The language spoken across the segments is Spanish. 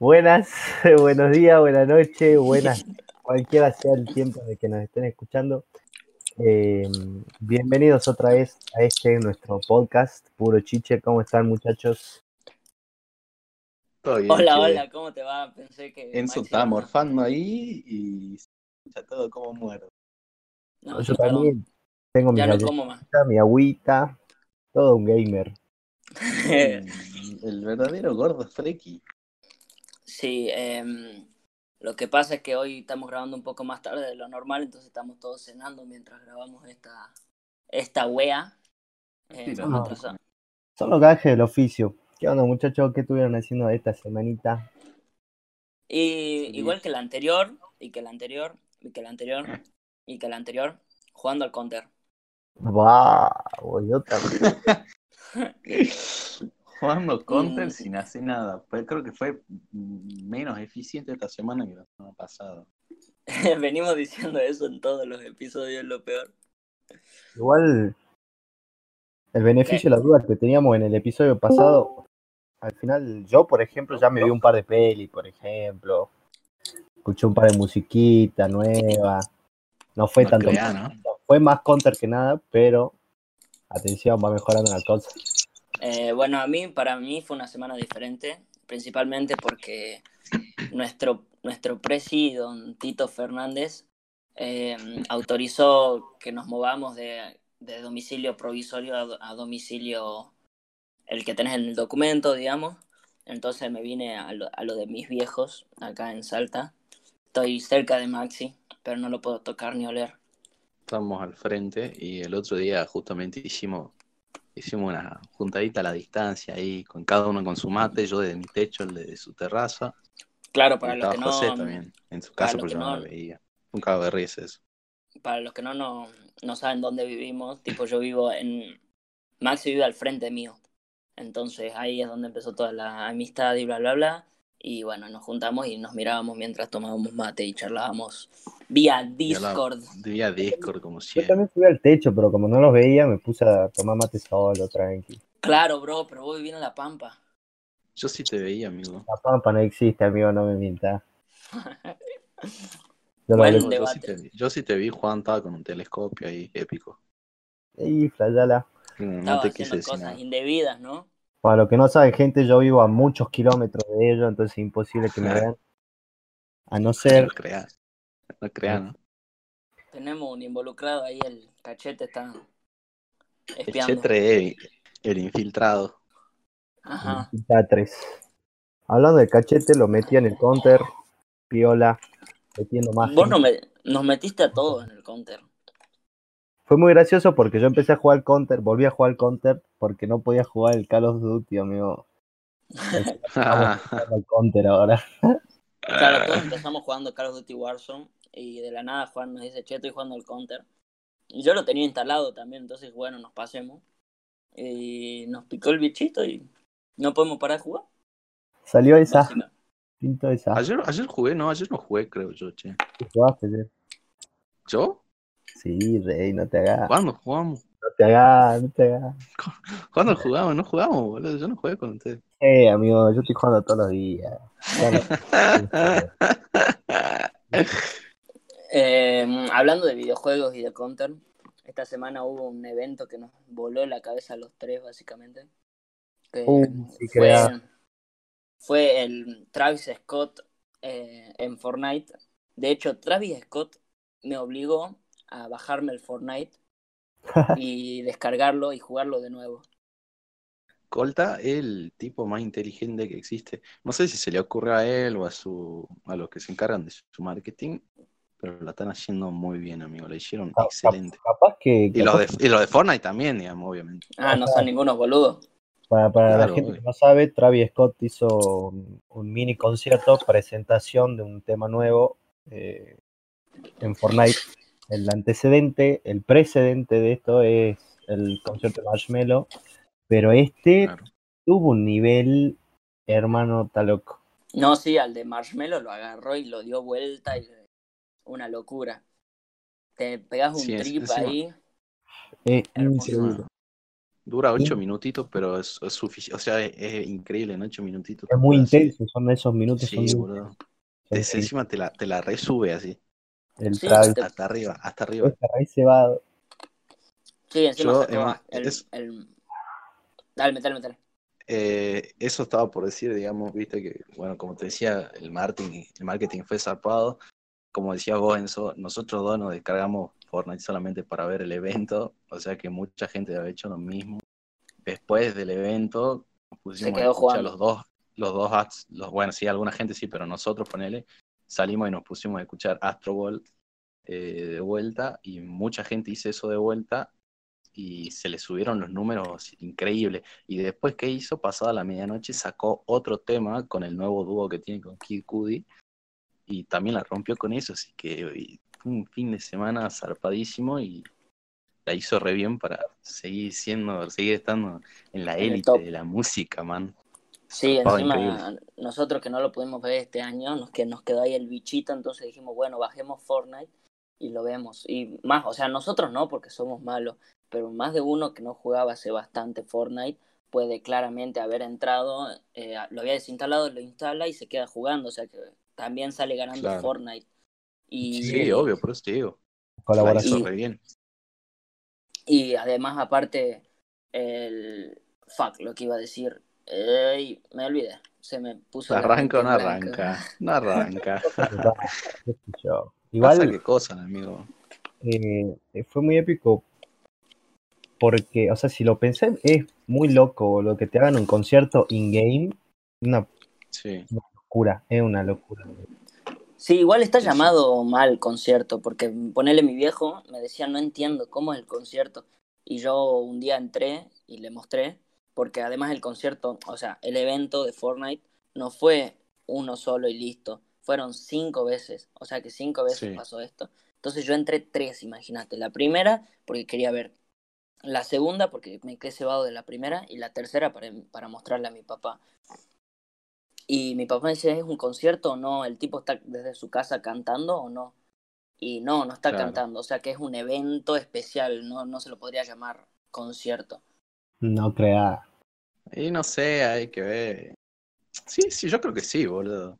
Buenas, buenos días, buenas noches, buenas, cualquiera sea el tiempo de que nos estén escuchando. Eh, bienvenidos otra vez a este nuestro podcast, Puro Chiche. ¿Cómo están, muchachos? Todo bien, Hola, che. hola, ¿cómo te va? Pensé que. Enzo está morfando ahí y se escucha todo como muerto. No, Yo también tengo mi Ya no galletita, como más. mi agüita, todo un gamer. Mm, El verdadero gordo Freki. Sí, em, lo que pasa es que hoy estamos grabando un poco más tarde de lo normal, entonces estamos todos cenando mientras grabamos esta, esta wea. Eh, Sí, no. Son los gajes del oficio. ¿Qué onda, muchachos? ¿Qué estuvieron haciendo esta semanita? Y Sí. igual que la anterior, y que la anterior, y que la anterior, y que la anterior, jugando al counter. ¡Wow! Yo también. Jugando Counter sin hacer nada. Pues creo que fue menos eficiente esta semana que la semana pasada. Venimos diciendo eso en todos los episodios, lo peor. Igual, el beneficio de la duda que teníamos en el episodio pasado, al final yo, por ejemplo, ya me vi un par de pelis, por ejemplo. Escuché un par de musiquita nueva. No fue No tanto. crea, ¿no? Fue más counter que nada, pero atención, va mejorando la cosa. Eh, bueno, a mí, para mí fue una semana diferente, principalmente porque nuestro, nuestro presi, don Tito Fernández, eh, autorizó que nos movamos de, de domicilio provisorio a, a domicilio el que tenés en el documento, digamos. Entonces me vine a lo, a lo de mis viejos, acá en Salta. Estoy cerca de Maxi, pero no lo puedo tocar ni oler. Estamos al frente y el otro día justamente hicimos hicimos una juntadita a la distancia ahí, con cada uno con su mate, yo de mi techo, el de su terraza. Claro, para los que no... José también, en su casa, los pero que yo no no- lo veía. Un cago de risa eso. para los que no, no, no saben dónde vivimos, tipo yo vivo en... Maxi vive al frente mío. Entonces ahí es donde empezó toda la amistad y bla, bla, bla. Y bueno, nos juntamos y nos mirábamos mientras tomábamos mate y charlábamos vía Discord. Vía Discord, como Yo siempre. también subí al techo, pero como no los veía, me puse a tomar mate solo, tranqui. Claro, bro, pero vos vivís en La Pampa. Yo sí te veía, amigo. La pampa no existe, amigo, no me mientas. Yo Bueno, Yo, yo sí te vi, yo sí te vi, Juan estaba con un telescopio ahí, épico. y flayala. No, no Estaba te quise haciendo decir cosas nada. indebidas, ¿no? Para los que no saben, gente, yo vivo a muchos kilómetros de ellos, entonces es imposible que me vean. A no No ser, creas. No creas, ¿no? Tenemos un involucrado ahí, el cachete está El espiando. Chetre, el infiltrado. Ajá. quita tres. Hablando de cachete, lo metí en el counter, piola, metiendo más. Vos no me, nos metiste a todos en el counter. Fue muy gracioso porque yo empecé a jugar al counter, volví a jugar al counter porque no podía jugar el Call of Duty, amigo. Vamos al counter ahora. Claro, todos empezamos jugando Call of Duty Warzone y de la nada Juan nos dice, che, estoy jugando el Counter. Y yo lo tenía instalado también, entonces bueno, nos pasemos. Y nos picó el bichito y no podemos parar de jugar. Salió esa, pinto esa. Ayer, ayer jugué, no, ayer no jugué, creo yo, che. ¿Qué jugaste ayer? ¿Yo? Sí, rey, no te hagas, ¿Cuándo jugamos? no te hagas, no te hagas. ¿Cuándo jugamos? No jugamos, boludo. Yo no jugué con ustedes. Eh, amigo, yo estoy jugando todos los días. Eh, hablando de videojuegos y de Counter, esta semana hubo un evento que nos voló la cabeza a los tres, básicamente. Que Uh, sí, fue, crea. fue el Travis Scott eh, en Fortnite. De hecho, Travis Scott me obligó a bajarme el Fortnite y descargarlo y jugarlo de nuevo. Colta es el tipo más inteligente que existe. No sé si se le ocurre a él o a su a los que se encargan de su marketing, pero lo están haciendo muy bien, amigo. Lo hicieron excelente. capaz que, Y los de, y los de Fortnite también, digamos, obviamente. Ah, no son ningunos boludos. Para, para la gente obvio. que no sabe, Travis Scott hizo un, un mini concierto, presentación de un tema nuevo eh, en Fortnite. El antecedente, el precedente de esto es el concierto de Marshmello, pero este Claro. tuvo un nivel, hermano, está loco. No, sí, al de Marshmello lo agarró y lo dio vuelta y una locura. Te pegas un Sí, trip ahí. Es inseguro. Dura ocho Sí. minutitos, pero es, es suficiente. O sea, es, es increíble en ocho minutitos. Es muy Así. intenso, son esos minutos. son Sí, Sí, encima te la, te la resube así. El Sí, Travis, Hasta arriba, hasta arriba. ese rey cebado. Sí, encima Yo, sacó em, el, es- el- Dale, metale, metale. Eh, eso estaba por decir, digamos, viste que, bueno, como te decía, el marketing, el marketing fue zarpado. Como decía vos, Enzo, nosotros dos nos descargamos Fortnite solamente para ver el evento, o sea que mucha gente había hecho lo mismo. Después del evento, pusimos quedó a los dos, los dos acts, los, bueno, sí, alguna gente sí, pero nosotros, ponele, salimos y nos pusimos a escuchar Astro World eh, de vuelta, y mucha gente hizo eso de vuelta, y se le subieron los números increíbles. Y después que hizo, pasada la medianoche, sacó otro tema con el nuevo dúo que tiene con Kid Cudi y también la rompió con eso, así que y un fin de semana zarpadísimo y la hizo re bien para seguir siendo, seguir estando en la élite de la música, man. Sí, Zarpado, encima increíble. nosotros que no lo pudimos ver este año, nos, que nos quedó ahí el bichito, entonces dijimos, bueno, bajemos Fortnite y lo vemos. Y más, o sea, nosotros no, porque somos malos, pero más de uno que no jugaba hace bastante Fortnite puede claramente haber entrado, eh, lo había desinstalado, lo instala y se queda jugando, o sea que también sale ganando Claro. Fortnite. Y, Sí, obvio, por eso te digo. La Colaboración. Y- bien. Y además, aparte, el. Fuck, lo que iba a decir. Ey, me olvidé. Se me puso. ¿Arranca o no arranca? No arranca. Igual qué cosa, amigo. eh, fue muy épico porque, o sea, si lo pensé, es muy loco lo que te hagan un concierto in-game. Una Sí. locura, es una locura. Sí, igual está llamado mal concierto, porque ponele mi viejo, me decía, no entiendo cómo es el concierto. Y yo un día entré y le mostré, porque además el concierto, o sea, el evento de Fortnite no fue uno solo y listo, fueron cinco veces, o sea que cinco veces Sí. pasó esto. Entonces yo entré tres, imagínate. La primera, porque quería ver. La segunda, porque me quedé cebado de la primera. Y la tercera, para, para mostrarle a mi papá. Y mi papá me dice, ¿es un concierto o no? ¿El tipo está desde su casa cantando o no? Y no, no está Claro. cantando. O sea que es un evento especial, no, no se lo podría llamar concierto. No crea. Y no sé, hay que ver. Sí, sí, yo creo que sí, boludo.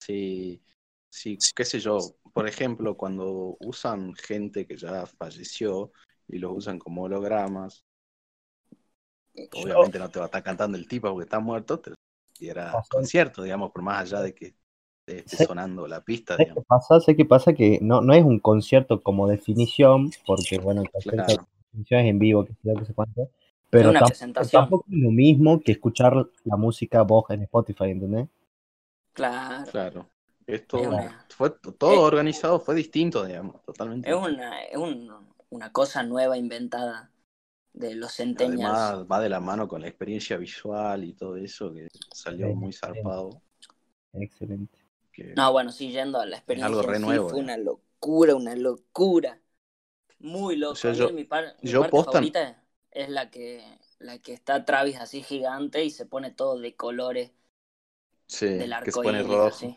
Sí, sí, qué sé yo. Por ejemplo, cuando usan gente que ya falleció y los usan como hologramas, obviamente no te va a estar cantando el tipo porque está muerto, te y era Pasó. concierto, digamos, por más allá de que esté sonando la pista, ¿Sabes qué digamos. pasa? Sé que pasa que no, no es un concierto como definición, porque bueno, el concierto Claro. de definición es en vivo, que sé yo, que sé cuánto, pero una tampoco, presentación. tampoco es lo mismo que escuchar la música vos en Spotify, ¿entendés? Claro. Claro. Esto Es una- fue todo organizado, fue distinto, digamos, totalmente. Es una, es un- una cosa nueva inventada de los centennials. Además, va de la mano con la experiencia visual y todo eso, que salió muy zarpado. Excelente. que- No, bueno, sí, yendo a la experiencia algo re sí, nuevo, fue una locura, una locura. Muy loco. O sea, yo- mi, par- mi yo parte posta- favorita es la que, la que está Travis así gigante y se pone todo de colores sí, del que arco se pone rojo. así.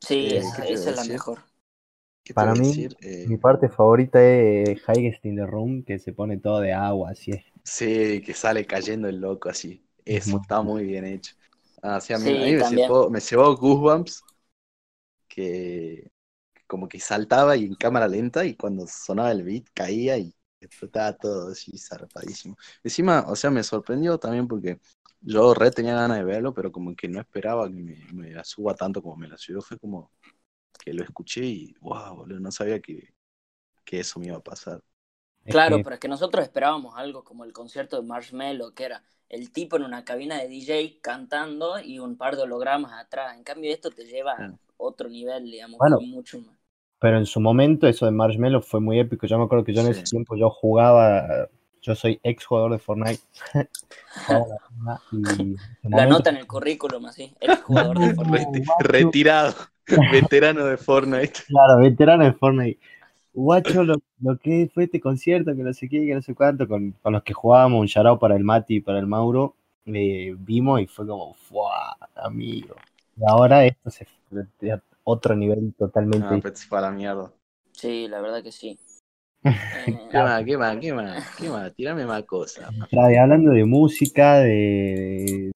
Sí, Eh, esa, ¿qué te iba esa a es la mejor. ¿Qué te Para mí, decir? Eh, Mi parte favorita es Highest in the Room, que se pone todo de agua, así es. Sí, que sale cayendo el loco así. Es Eso muy está muy bien hecho. Ah, sí, a mí, Sí, a mí me, llevó, me llevó Goosebumps, que como que saltaba y en cámara lenta y cuando sonaba el beat caía y explotaba todo así zarpadísimo. Encima, o sea, me sorprendió también porque yo re tenía ganas de verlo, pero como que no esperaba que me, me la suba tanto como me la subió. Fue como que lo escuché y wow, boludo, no sabía que, que eso me iba a pasar. Claro, pero es que nosotros esperábamos algo como el concierto de Marshmello, que era el tipo en una cabina de DJ cantando y un par de hologramas atrás. En cambio, esto te lleva a otro nivel, digamos, Bueno. mucho más. Pero en su momento eso de Marshmello fue muy épico. Yo me acuerdo que yo en Sí. ese tiempo yo jugaba, yo soy ex jugador de Fortnite. La y nota en el currículum, así, el jugador de Fortnite. Reti- retirado, veterano de Fortnite. Claro, veterano de Fortnite. Guacho, lo, lo que fue este concierto, que no sé qué, que no sé cuánto, con, con los que jugábamos, un shout para el Mati y para el Mauro, eh, vimos y fue como, ¡fuah, amigo! Y ahora esto se otro nivel totalmente Ah, pues fue a la mierda. Sí, la verdad que sí. ¿Qué más? ¿Qué más? ¿Qué más? ¿Qué más? Tirame más cosas. Travis, hablando de música, de,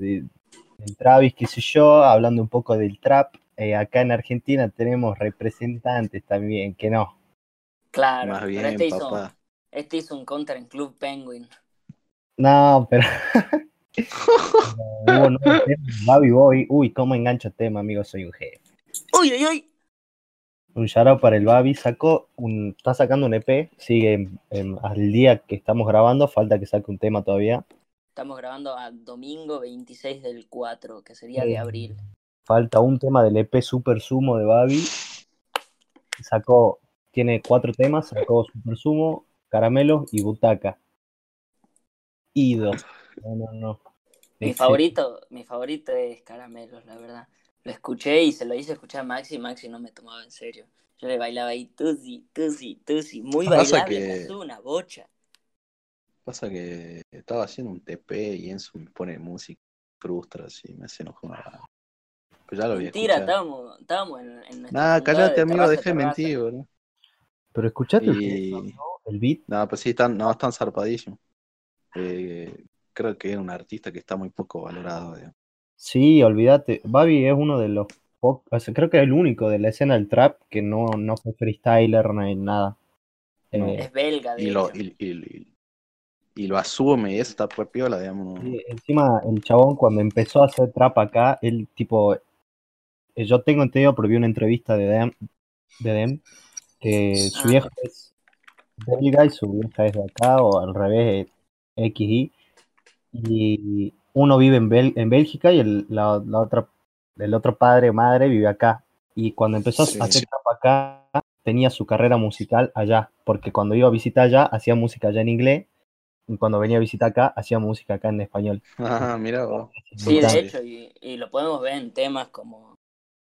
Travis, qué sé yo, hablando un poco del trap, eh, acá en Argentina tenemos representantes también, que no. claro, Más pero este hizo, este hizo un counter en Club Penguin. No, pero. Hubo nuevos temas, Babi Boy. Uy, cómo engancho tema, amigo, soy un jefe. ¡Uy, uy, uy! Un shout para el Babi, sacó un, está sacando un EP, sigue en- en- al día que estamos grabando, falta que saque un tema todavía. Estamos grabando a domingo 26 del 4, que sería de Eh, abril. Falta un tema del EP Super Sumo de Babi. Sacó, tiene cuatro temas, sacó Super Sumo, Caramelos y Butaca. Ido. No, no, no. Mi Excelente. favorito, mi favorito es Caramelos, la verdad. Lo escuché y se lo hice escuchar a Maxi, Maxi no me tomaba en serio. Yo le bailaba ahí, tusi, tusi, tusi, muy Pasa bailable, que- una bocha. Pasa que estaba haciendo un TP y Enzo me pone música, frustra así, me hace enojar. Pues ya lo había Mentira, escuchado. estábamos, estábamos en, en Nah, cállate, de amigo, terraza, deje de terraza. mentir, boludo. Pero escuchaste el, Y... beat. No, pues sí, están, no, están zarpadísimos. Eh, creo que es un artista que está muy poco valorado. digamos. Sí, olvídate. Babi es uno de los pocos, o sea, creo que es el único de la escena del trap que no, no fue freestyler ni nada. No. Eh, Es belga, de Y lo, hecho. y, y- y lo asume y eso está pues piola, digamos. Sí, encima el chabón cuando empezó a hacer trap acá, él tipo, eh, yo tengo entendido porque vi una entrevista de Dem, de Dem que su Ah. viejo es belga y su vieja es de acá, o al revés, eh, XY, y uno vive en, Bel- en Bélgica y el, la, la otra, el otro padre o madre vive acá. Y cuando empezó Sí. a hacer trap acá, tenía su carrera musical allá, porque cuando iba a visitar allá, hacía música allá en inglés, y cuando venía a visitar acá, hacía música acá en español. Ah, mira vos. Sí, de hecho, y, y lo podemos ver en temas como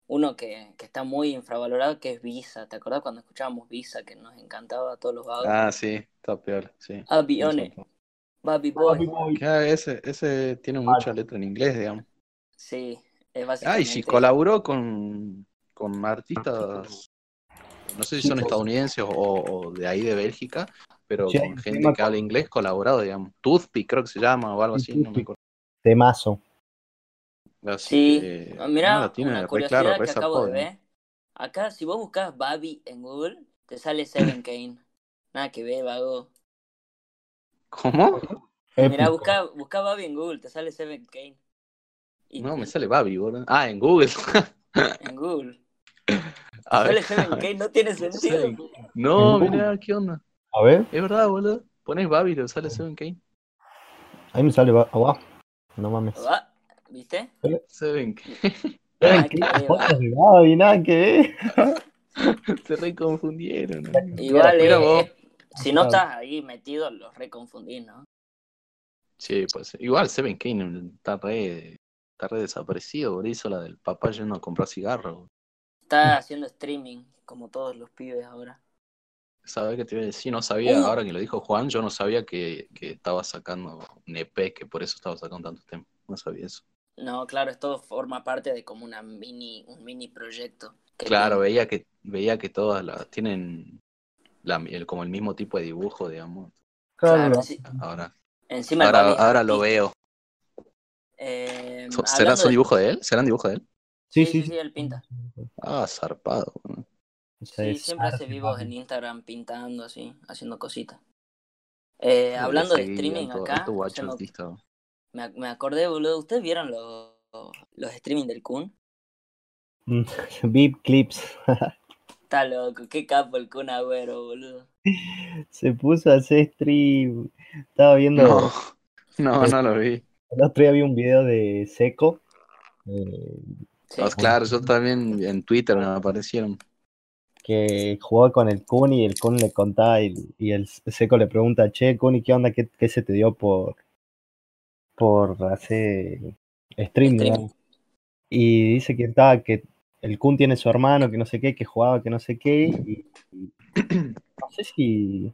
uno que, que está muy infravalorado, que es Visa. ¿Te acordás cuando escuchábamos Visa, que nos encantaba a todos los vagos? Ah, sí, está peor, sí. Aviones, Baby Boy. Ah, ese, ese tiene mucha letra en inglés, digamos. Sí, es Ah, básicamente... y si colaboró con, con artistas, no sé si son pues. estadounidenses o, o de ahí de Bélgica, pero Sí, con gente que habla inglés colaborado, digamos. Toothpick creo que se llama o algo Sí, así, no me acuerdo. Temazo. Así Sí, que, Ah, no, tiene una curiosidad claro, que acabo de zarpado, ver. Acá, si vos buscas Babi en Google, te sale Seven Kane. Nada que ver, vago. ¿Cómo? Mirá, Épico. busca, busca Babi en Google, te sale Seven Kane. Y- No, me sale Babi, boludo. Ah, en Google. En Google. A Sale ver. Seven Kane, no tiene sentido. Seven- No, mira, ¿qué onda? A ver, Es verdad, boludo. Pones Babi y le sale Seven Kane. ahí me sale ba- abajo. No mames. Ah, ¿Viste? Seven Kane. Nada Ay, que ver, nada que ver. Se reconfundieron. ¿no? Igual, Mira eh, vos. eh, si no estás ahí metido, los reconfundís, ¿no? Sí, pues igual Seven Kane está re, está re desaparecido, boludo. Hizo la del papá yendo a comprar cigarros. boludo. Está haciendo streaming, como todos los pibes ahora. ¿Sabes qué te iba a decir? No sabía, ahora que lo dijo Juan, yo no sabía que, que estaba sacando un EP, que por eso estaba sacando tantos temas. No sabía eso. No, claro, esto forma parte de como una mini, un mini proyecto. que Claro, tiene. veía que, veía que todas las tienen la- el- como el mismo tipo de dibujo, digamos. Claro, sí. Ahora, Encima ahora, lo veo. Eh, ¿Serán hablando son de- dibujos de él? ¿Serán dibujos de él? Sí, Sí, sí, sí, sí, él pinta. Ah, zarpado. Sí, siempre hace vivos en Instagram pintando así, haciendo cositas. Eh, hablando de streaming alto- acá, me, me, me acordé, boludo, ¿ustedes vieron los, los streaming del Kun? Beep clips. Está loco, qué capo el Kun Agüero, boludo. Se puso a hacer stream. Estaba viendo. No, no, no lo vi. El otro día vi un video de Seco. eh, Sí. Pues claro, yo también en Twitter me aparecieron. que jugaba con el Kun y el Kun le contaba y, y el Seco le pregunta, che, Kun, ¿y qué onda? ¿Qué, qué se te dio por, por hacer stream? Stream. digamos?". Y dice que estaba, que el Kun tiene su hermano, que no sé qué, que jugaba, que no sé qué, y, y no sé si,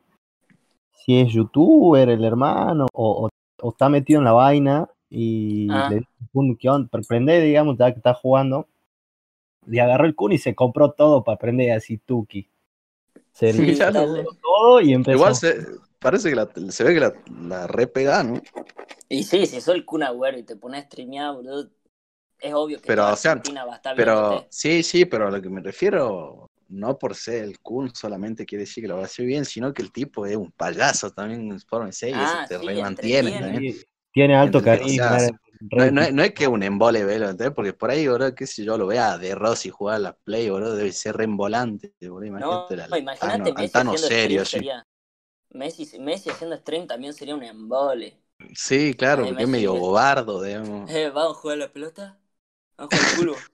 si es youtuber el hermano o, o- o está metido en la vaina y Ah. le Kun, ¿qué onda? Prende, digamos, ya que está jugando. Y agarró el Kun y se compró todo para aprender así Tuki. Se Sí, todo y empezó. Igual se, parece que la, se ve que la, la repega, ¿no? Y sí, si sos el Kun Agüero y te pones a streamear, boludo, es obvio que Pero, toda o sea, Argentina va a estar Pero viéndote. sí, sí, pero a lo que me refiero, no por ser el Kun solamente quiere decir que lo va a hacer bien, sino que el tipo es un payaso también, fórmense, y Ah, te sí, remantiene entretiene. también. Sí, Tiene alto Entre- o carisma. sea, No, no, no es que un embole velo, ¿entendés? Porque por ahí, boludo, qué sé yo, lo vea de Rossi jugar a la Play, boludo, debe ser re embolante, boludo, No, imagínate la- no, imagínate Tano- Messi Tano haciendo serio, stream sí. sería... Messi, Messi haciendo stream también sería un embole. Sí, claro, porque es medio bobardo, digamos. Eh, vamos a jugar a la pelota. Culo.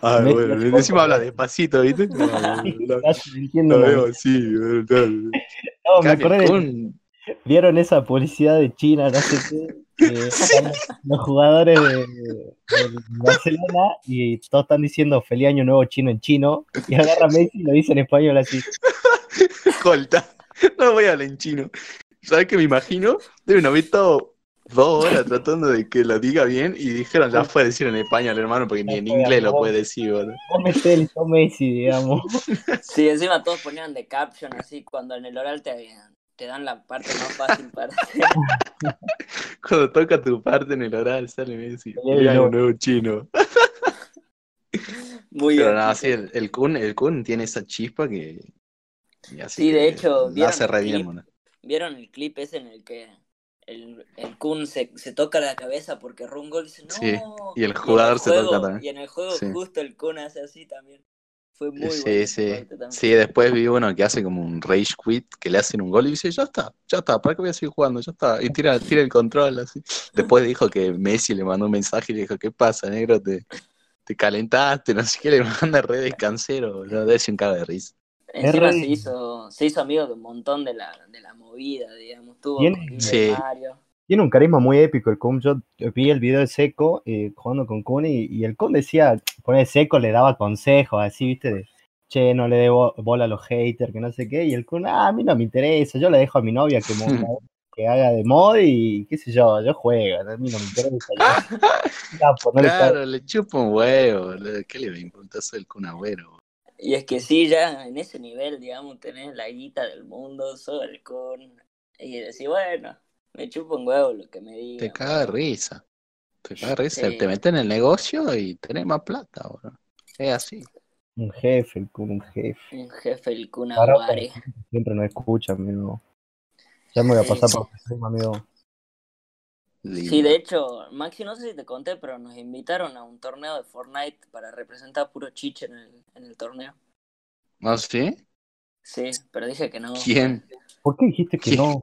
Ah, bueno, encima poco, habla ¿no? despacito, ¿viste? No entiendo nada. sí, No, me acordé de- ¿Vieron esa publicidad de China, no sé qué? Los jugadores de, Barcelona y todos están diciendo feliz año nuevo chino en chino y agarra a Messi y lo dice en español así. Colta. No voy a hablar en chino. ¿Sabes qué me imagino? Deben haber estado dos horas tratando de que lo diga bien y dijeron ya fue a decir en español, hermano, porque ni en inglés lo puede decir, boludo. Vos metés el sos Messi, digamos. Sí, encima todos ponían de caption así cuando en el oral te, te dan la parte más fácil para hacer. Cuando toca tu parte en el oral sale Messi. Mira, un nuevo chino. Muy Pero bien. nada, sí, el, el Kun, el Kun tiene esa chispa que. y así Sí, de que hecho, ¿vieron hace re bien, clip? ¿Vieron el clip ese en el que el, el Kun se, se toca la cabeza porque Rungol dice no? Sí, y el jugador se juego- toca también. Y en el juego Sí. justo el Kun hace así también. Fue muy Sí, bueno. sí. también. Sí, después vi uno que hace como un rage quit, que le hacen un gol y dice, ya está, ya está, ¿para qué voy a seguir jugando? Ya está. Y tira, tira el control así. Después dijo que Messi le mandó un mensaje y le dijo, ¿qué pasa, negro? Te, te calentaste, no sé qué, le manda re descansero, boludo. Debe ser un cago de risa. Encima se hizo, se hizo amigo de un montón de la, de la movida, digamos. Tuvo Tiene- Sí. Tiene un carisma muy épico el Kun. Yo vi el video de Seco eh, jugando con Kun y, y el Kun decía, poner Seco le daba consejos así, viste, de che, no le dé bo- bola a los haters, que no sé qué. Y el Kun, ah, a mí no me interesa, yo le dejo a mi novia que, que haga de mod y qué sé yo, yo juego, a mí no me interesa. yo- Ya, pues, no le Claro, le chupa un huevo. ¿Qué le va a importar eso del Kun Agüero? Y es que sí, ya en ese nivel, digamos, tenés la guita del mundo, sos el Kun. Y decís, bueno, me chupo un huevo lo que me diga. Te caga de risa. Te caga de risa. Sí. Te metes en el negocio y tenés más plata, boludo. Es así. Un jefe, el Kun, un jefe. Un jefe, el Kun. Siempre nos escucha, amigo. Ya me voy a Sí, pasar sí. por el stream, Sí, de hecho, Maxi, no sé si te conté, pero nos invitaron a un torneo de Fortnite para representar a puro chiche en el, en el torneo. ¿No sí? Sí, pero dije que no. ¿Quién? ¿Por qué dijiste que ¿Quién? no?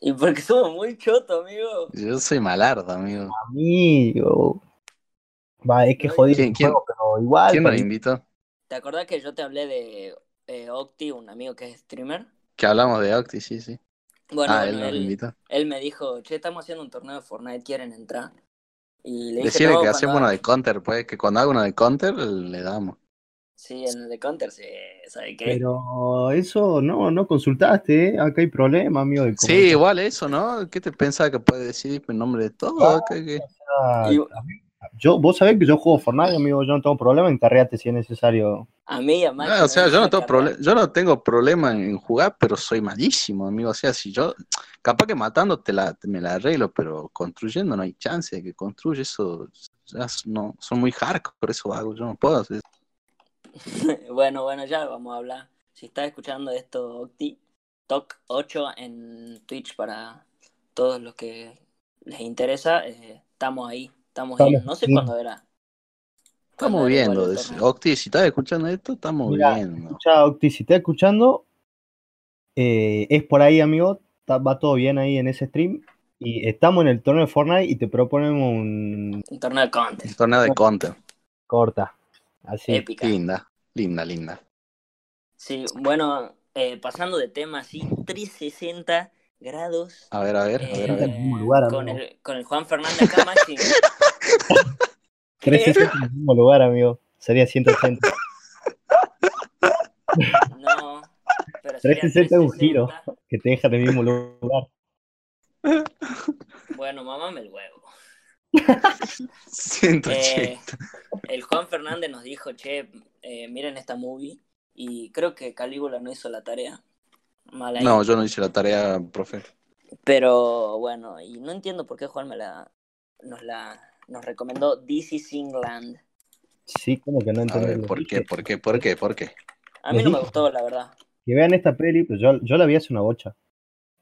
Y porque somos muy chotos, amigo. Yo soy malardo, amigo. Amigo. Va, es que jodí ¿quién- el quién- juego, pero igual. ¿Quién nos para- invitó? ¿Te acordás que yo te hablé de eh, Octi, un amigo que es streamer? Que hablamos de Octi, sí, sí. Bueno, ah, bueno, él me dijo, che, estamos haciendo un torneo de Fortnite, ¿quieren entrar? Y le dije, Decirle no, que hacemos haga- uno de Counter, pues, que cuando haga uno de Counter le damos. Sí, en el de Counter, sí, ¿sabe qué? Pero eso no, no consultaste, ¿eh? Acá hay problema, amigo. De Sí, igual eso, ¿no? ¿Qué te pensás que puede decidir en nombre de todo? Ah, ¿Qué- qué? Y- Yo, vos sabés que yo juego Fortnite, amigo, yo no tengo problema en carrearte si es necesario. A mí a Ah, o sea, yo no tengo yo no tengo problema en jugar, pero soy malísimo, amigo. O sea, si yo, capaz que matando te la, me la arreglo, pero construyendo no hay chance de que construya eso. ya no, son muy hardcore, eso hago, yo no puedo hacer eso. bueno, bueno, ya vamos a hablar. Si estás escuchando esto, Octi, Toc 8 en Twitch para todos los que les interesa, eh, estamos ahí, estamos. Estamos, No sé cuándo era. Estamos Cuándo viendo, es-. Octi, si estás escuchando esto, estamos Mira, viendo. Escucha, Octi, si estás escuchando, eh, es por ahí, amigo, está- va todo bien ahí en ese stream. Y estamos en el torneo de Fortnite y te proponemos un Un torneo de Counter. El torneo de Counter, corta. Así. Épica. linda, linda, linda. Sí, bueno, eh, pasando de tema así, 360 grados. A ver, a ver, a ver, a ver. eh, lugar, con, el, con el Juan Fernández acá, Maxi. 360 en el mismo lugar, amigo. Sería 180. No, pero sería 360 es un giro 360. que te deja en el mismo lugar. Bueno, mamame el huevo. 180. Eh, el Juan Fernández nos dijo, che, eh, miren esta movie. y creo que Calígula no hizo la tarea. No, yo no hice la tarea, profe. Pero bueno, y no entiendo por qué Juan me la, nos la nos recomendó DC Singland. Sí, como que no entendí. ¿por qué? ¿Por qué? ¿Por qué? ¿Por qué? A mí Les no me gustó, la verdad. Que vean esta peli, pues yo, yo la vi hace una bocha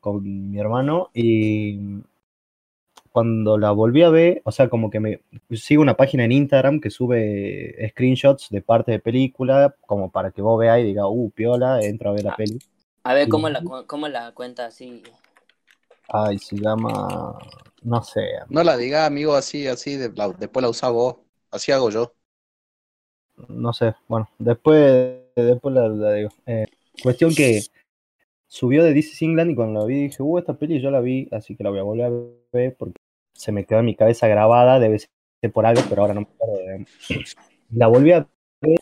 con mi hermano y cuando la volví a ver, o sea, como que me sigo una página en Instagram que sube screenshots de partes de película, como para que vos veáis y diga, uh, piola, entro a ver la Ah. peli. A ver. ¿cómo la, cu- cómo la cuenta así? Ay, se llama, no sé, No la diga, amigo, así, así, de- la- después la usás vos. Así hago yo. no sé, bueno, después, después la, la digo. Eh, cuestión que subió de DC England y cuando la vi dije, uh, esta peli yo la vi, así que la voy a volver a ver porque se me quedó en mi cabeza grabada, debe ser por algo, pero ahora no me acuerdo. de- La volví a ver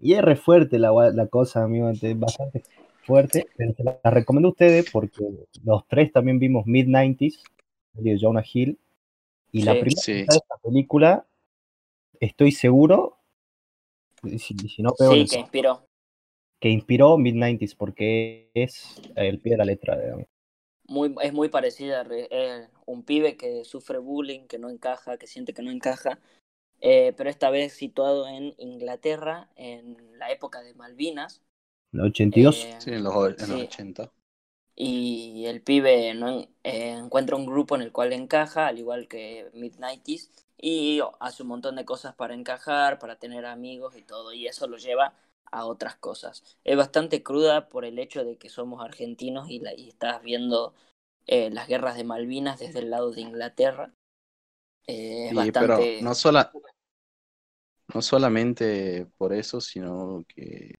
y es re fuerte la, cosa, amigo, es bastante fuerte, pero se la, la recomiendo a ustedes porque los tres también vimos Mid-90s, de Jonah Hill, y la primera Sí. mitad de esta película, estoy seguro, si, no pego en Sí, que inspiró. que inspiró Mid-90s porque es el pie de la letra. digamos. Muy, es muy parecida. re- eh, un pibe que sufre bullying, que no encaja, que siente que no encaja. eh, pero esta vez situado en Inglaterra, en la época de Malvinas. En el 82. eh, Sí, en los, en los Sí. 80. Y el pibe no en- eh, encuentra un grupo en el cual encaja, al igual que Mid-90s, y hace un montón de cosas para encajar, para tener amigos y todo, y eso lo lleva a otras cosas. Es bastante cruda por el hecho de que somos argentinos y, la, y estás viendo eh, las guerras de Malvinas desde el lado de Inglaterra. Eh, es Sí, bastante... pero no, sola, no solamente por eso, sino que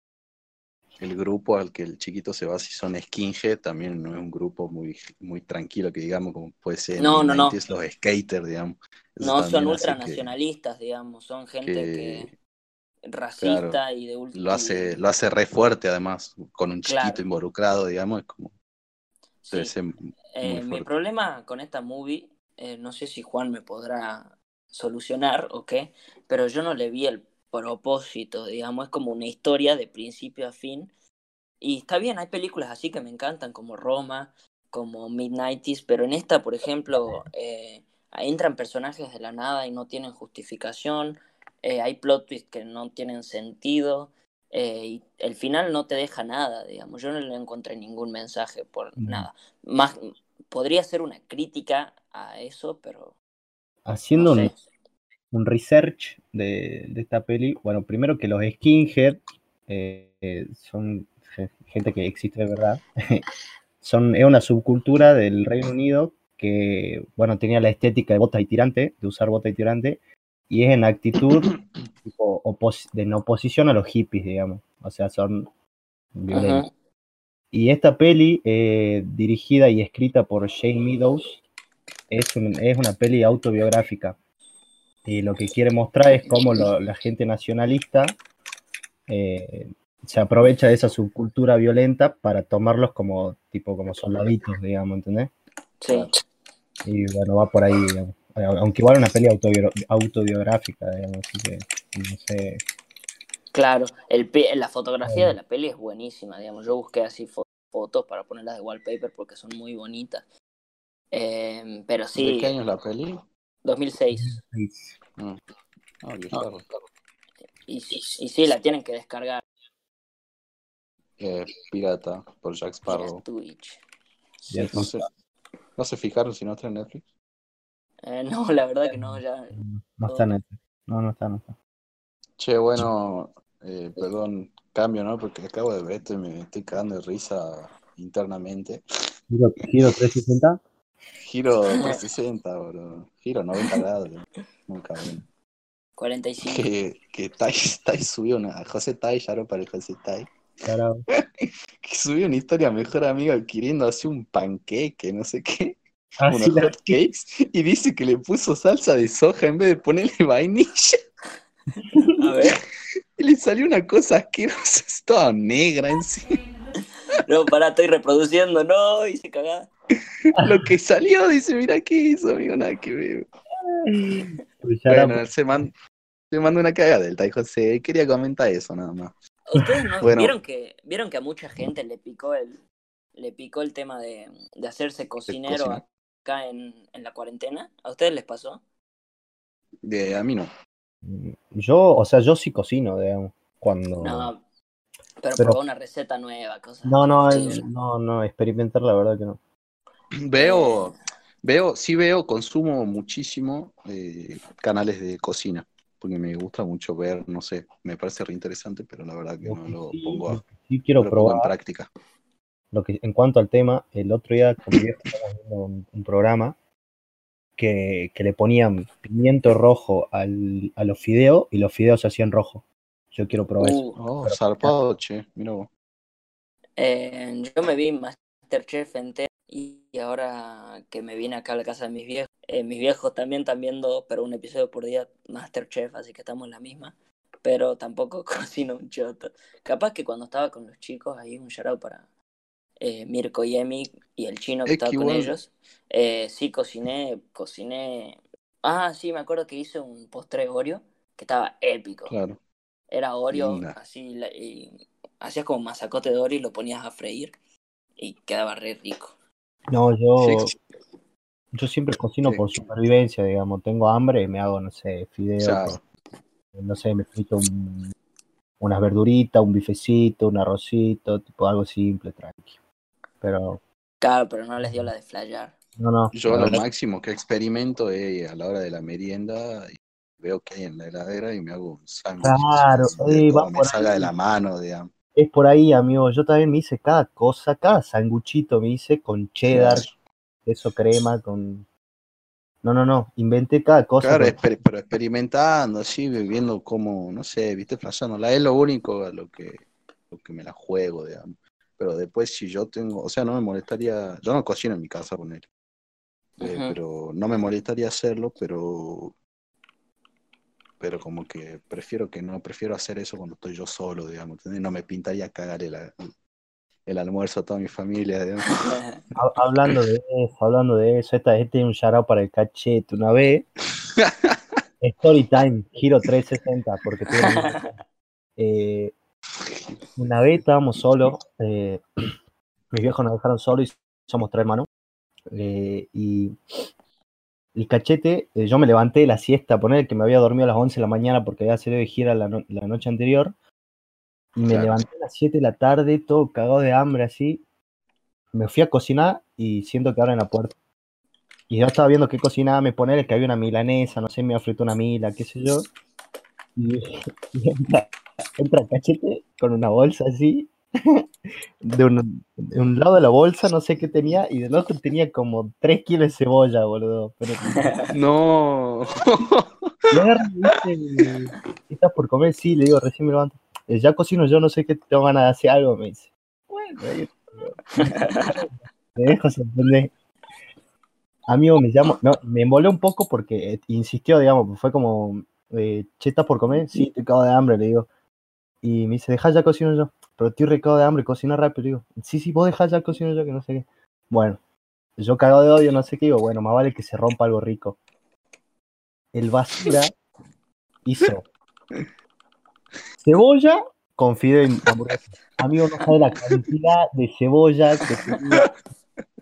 el grupo al que el chiquito se va, si son skinhead, también no es un grupo muy, muy tranquilo, que digamos, como puede ser No, no, no. 90s, los skaters, digamos. Eso No son que- ultranacionalistas, digamos, son gente que, que racista claro, y de ultra... lo hace, lo hace re fuerte además, con un chiquito Claro. involucrado, digamos, es como, Sí. Eh, mi problema con esta movie, eh, no sé si Juan me podrá solucionar o qué, pero yo no le vi el propósito, digamos, es como una historia de principio a fin. Y está bien, hay películas así que me encantan, como Roma, como Mid-90s, pero en esta, por ejemplo, eh, entran personajes de la nada y no tienen justificación, eh, hay plot twists que no tienen sentido, eh, y el final no te deja nada, digamos. Yo no le encontré ningún mensaje por Mm. nada. Más, podría ser una crítica a eso, pero Haciendo no sé. Un research de, de esta peli, bueno, primero que los skinhead eh, eh, son ge- gente que existe de verdad. son, es una subcultura del Reino Unido que, bueno, tenía la estética de bota y tirante, de usar bota y tirante, y es en actitud tipo, opos- de en oposición a los hippies, digamos. O sea, son violentos. Ajá. Y esta peli, eh, dirigida y escrita por Shane Meadows, es, un- es una peli autobiográfica. Y lo que quiere mostrar es cómo lo- la gente nacionalista eh, se aprovecha de esa subcultura violenta para tomarlos como tipo como soldaditos, digamos, ¿entendés? Sí. Y bueno, va por ahí, digamos. Aunque igual es una peli autobio- autobiográfica, digamos, así que no sé. Claro, el, la fotografía Eh. de la peli es buenísima, digamos. Yo busqué así fo- fotos para ponerlas de wallpaper porque son muy bonitas. Eh, pero ¿De sí, qué año es la peli? 2006. Ah, viejardo. Y, y sí, la tienen que descargar Eh, Pirata, por Jack Sparrow. Twitch. No se, no se fijaron si no está en Netflix. Eh, no, la verdad que no, ya. No está en el- No, no está, no está. Che, bueno, eh, perdón, cambio, ¿no? Porque acabo de ver esto y me estoy cagando de risa internamente. Giro 360. Giro 360, bro. Giro 90 grados. Nunca vi. 45. Que, que Tai, Tai subió una. José Tai, ya para el José Tai. Claro. Que subió una historia mejor amigo queriendo hacer un panqueque, no sé qué. Ah, unos sí, hot cakes. Y dice que le puso salsa de soja en vez de ponerle vainilla. A ver. Y le salió una cosa asquerosa, es toda negra encima. No, pará, estoy reproduciendo. No, hice cagada. Lo que salió, dice, mira qué hizo, amigo, nada que ver. Pues Bueno, se, man- se mandó una cagada del Tai José. Quería comentar eso nada más. ¿Ustedes no Bueno. vieron que vieron que a mucha gente le picó el le picó el tema de, de hacerse cocinero acá en, en la cuarentena? ¿A ustedes les pasó? De, a mí no. Yo, o sea, yo sí cocino, digamos, cuando... No, pero, Pero- probó una receta nueva, cosas. No, no, Sí, eh, no, no, experimentar la verdad que no. Veo, veo, sí veo, consumo muchísimo eh, canales de cocina, porque me gusta mucho ver, no sé, me parece re interesante, pero la verdad que no lo Sí, pongo, a- sí quiero pongo en probar, práctica. lo que, en cuanto al tema, el otro día estábamos viendo un, un programa que, que le ponían pimiento rojo al, a los fideos y los fideos se hacían rojo. Yo quiero probar eso. Uh, Oh, Pero- zarpado, che, mira vos. eh, yo me vi Masterchef entero y ahora que me vine acá a la casa de mis viejos, eh, mis viejos también están viendo, pero un episodio por día Masterchef, así que estamos en la misma. Pero tampoco cocino un choto. Capaz que cuando estaba con los chicos, ahí un shout out para eh, Mirko y Emi y el chino que Es que estaba con ellos. Eh, sí, cociné, cociné. Ah, sí, me acuerdo que hice un postre Oreo que estaba épico. Claro. Era Oreo, Linda. así, y hacías como masacote de Oreo y lo ponías a freír y quedaba re rico. No, yo, Sí, yo siempre cocino Sí. por supervivencia, digamos. Tengo hambre y me hago, no sé, fideos, Claro. no sé, me frito un- unas verduritas, un bifecito, un arrocito, tipo algo simple, tranqui. Pero, Claro, pero no les dio la de flayar. no, no. Yo lo máximo que experimento es a la hora de la merienda, y veo que hay en la heladera y me hago un sándwich. Claro, de eh, va como me por salga ahí. de la mano, digamos. Es por ahí, amigo. Yo también me hice cada cosa, cada sanguchito me hice con cheddar, queso crema, con... No, no, no. Inventé cada cosa. Claro, con- exper- pero experimentando, así, viendo cómo, no sé, viste. La es lo único a lo que, lo que me la juego, digamos. Pero después, si yo tengo, o sea, no me molestaría, yo no cocino en mi casa con él, Eh, pero no me molestaría hacerlo, pero, pero como que prefiero que no, prefiero hacer eso cuando estoy yo solo, digamos, ¿entendés? No me pintaría cagar el, el almuerzo a toda mi familia, digamos. Hablando de eso, hablando de eso, esta, este es un shout para el cachete. Una vez, Storytime, Giro 360, porque eh, una vez estábamos solos, eh, mis viejos nos dejaron solos y somos tres hermanos. eh, y el cachete, eh, yo me levanté de la siesta, poner que me había dormido a las 11 de la mañana porque había salido de gira la, no- la noche anterior. Y me Claro. levanté a las 7 de la tarde, todo cagado de hambre así. Me fui a cocinar y siento que abren la puerta. Y yo estaba viendo qué cocinaba, me poner que había una milanesa, no sé, me fritar una mila, qué sé yo. Y, y entra, entra el cachete con una bolsa así. De un, de un lado de la bolsa no sé qué tenía y del otro tenía como 3 kilos de cebolla, boludo. Pero No. y agarro y dice, ¿qué estás por comer? Sí, le digo, recién me levanto. "Eh, Ya cocino yo, no sé qué tengo ganas de hacer algo, me dice. Bueno, dejo sorprender. Amigo, me llamo, no, me embolé un poco porque eh, insistió, digamos, fue como, eh, che, ¿estás por comer? Sí, estoy cagado de hambre, le digo. Y me dice, dejá ya cocino yo. Pero estoy recado de hambre, cocina rápido, digo. Sí, sí, vos dejá ya cocino yo, que no sé qué. Bueno, yo cagado de odio, no sé qué, digo, bueno, más vale que se rompa algo rico. El basura hizo cebolla con y hamburguesa. Amigo, no sabe la cantidad de cebolla que tenía.